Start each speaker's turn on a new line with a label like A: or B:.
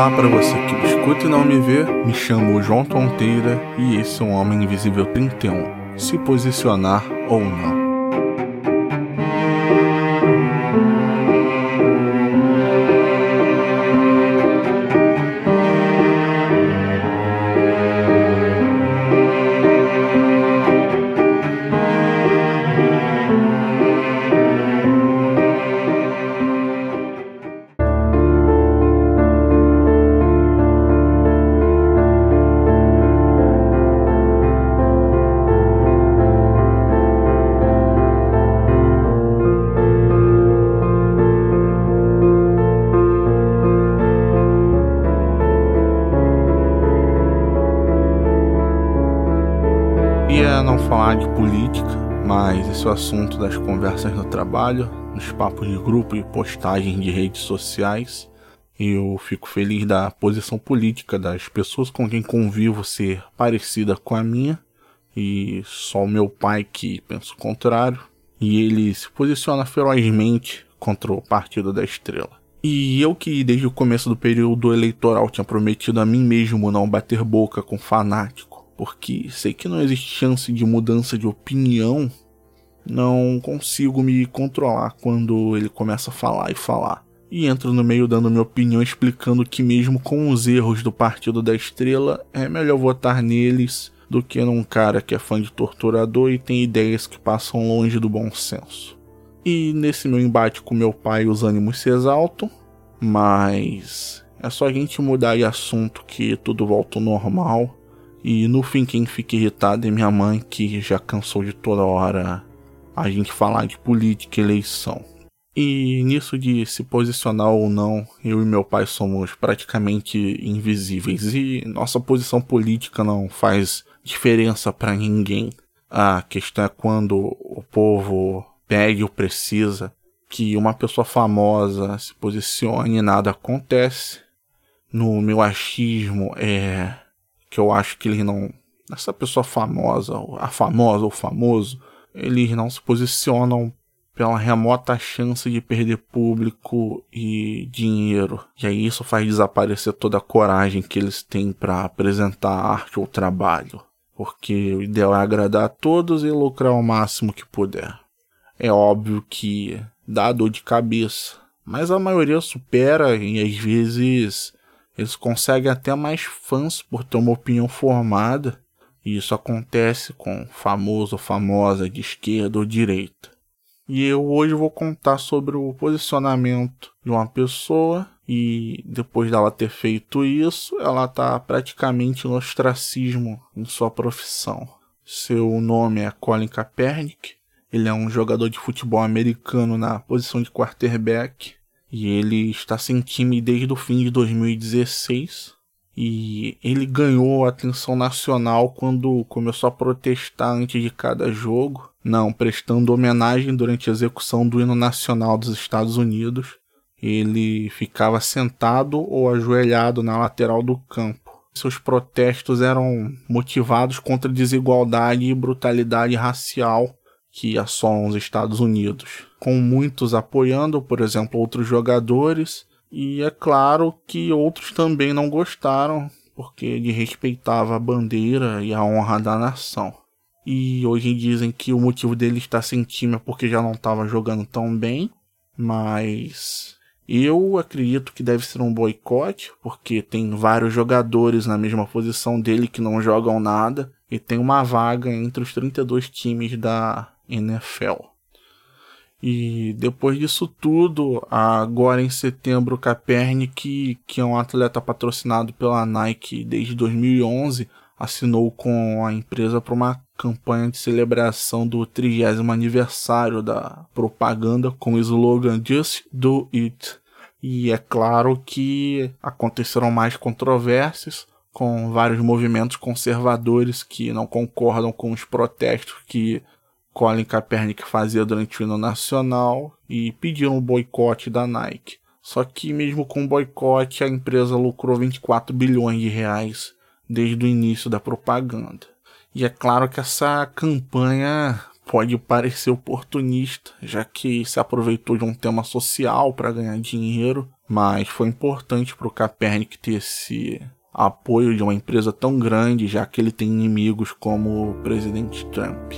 A: Olá para você que me escuta e não me vê, me chamo João Tonteira e esse é um Homem Invisível 31. Se posicionar ou não. Falar de política, mas esse é o assunto das conversas no trabalho, nos papos de grupo e postagens de redes sociais. Eu fico feliz da posição política das pessoas com quem convivo ser parecida com a minha, e só o meu pai que pensa o contrário, e ele se posiciona ferozmente contra o Partido da Estrela. E eu que desde o começo do período eleitoral tinha prometido a mim mesmo não bater boca com fanáticos porque sei que não existe chance de mudança de opinião, não consigo me controlar quando ele começa a falar e falar. E entro no meio dando minha opinião explicando que mesmo com os erros do Partido da Estrela, é melhor votar neles do que num cara que é fã de torturador e tem ideias que passam longe do bom senso. E nesse meu embate com meu pai os ânimos se exaltam, mas é só a gente mudar de assunto que tudo volta ao normal e no fim, quem fica irritado é minha mãe, que já cansou de toda hora a gente falar de política e eleição. E nisso de se posicionar ou não, eu e meu pai somos praticamente invisíveis e nossa posição política não faz diferença para ninguém. A questão é quando o povo pede ou precisa que uma pessoa famosa se posicione e nada acontece. No meu achismo é que eu acho que eles não. Essa pessoa famosa, a famosa ou famoso, eles não se posicionam pela remota chance de perder público e dinheiro. E aí isso faz desaparecer toda a coragem que eles têm para apresentar arte ou trabalho. Porque o ideal é agradar a todos e lucrar o máximo que puder. É óbvio que dá dor de cabeça, mas a maioria supera e às vezes eles conseguem até mais fãs por ter uma opinião formada, e isso acontece com famoso ou famosa de esquerda ou direita. E eu hoje vou contar sobre o posicionamento de uma pessoa e depois dela ter feito isso, ela está praticamente no ostracismo em sua profissão. Seu nome é Colin Kaepernick, ele é um jogador de futebol americano na posição de quarterback e ele está sem time desde o fim de 2016. E ele ganhou atenção nacional quando começou a protestar antes de cada jogo, não prestando homenagem durante a execução do hino nacional dos Estados Unidos. Ele ficava sentado ou ajoelhado na lateral do campo. Seus protestos eram motivados contra desigualdade e brutalidade racial que assolam os Estados Unidos, com muitos apoiando, por exemplo, outros jogadores, e é claro que outros também não gostaram, porque ele respeitava a bandeira e a honra da nação. E hoje dizem que o motivo dele estar sem time é porque já não estava jogando tão bem, mas eu acredito que deve ser um boicote, porque tem vários jogadores na mesma posição dele que não jogam nada, e tem uma vaga entre os 32 times da NFL. E depois disso tudo, agora em setembro, Kaepernick, que é um atleta patrocinado pela Nike desde 2011, assinou com a empresa para uma campanha de celebração do 30 aniversário da propaganda com o slogan Just Do It. E é claro que aconteceram mais controvérsias, com vários movimentos conservadores que não concordam com os protestos que Colin Kaepernick fazia durante o hino nacional e pediram o boicote da Nike. Só que mesmo com o boicote, a empresa lucrou 24 bilhões de reais desde o início da propaganda. E é claro que essa campanha pode parecer oportunista, já que se aproveitou de um tema social para ganhar dinheiro, mas foi importante para o Kaepernick ter esse apoio de uma empresa tão grande, já que ele tem inimigos como o presidente Trump.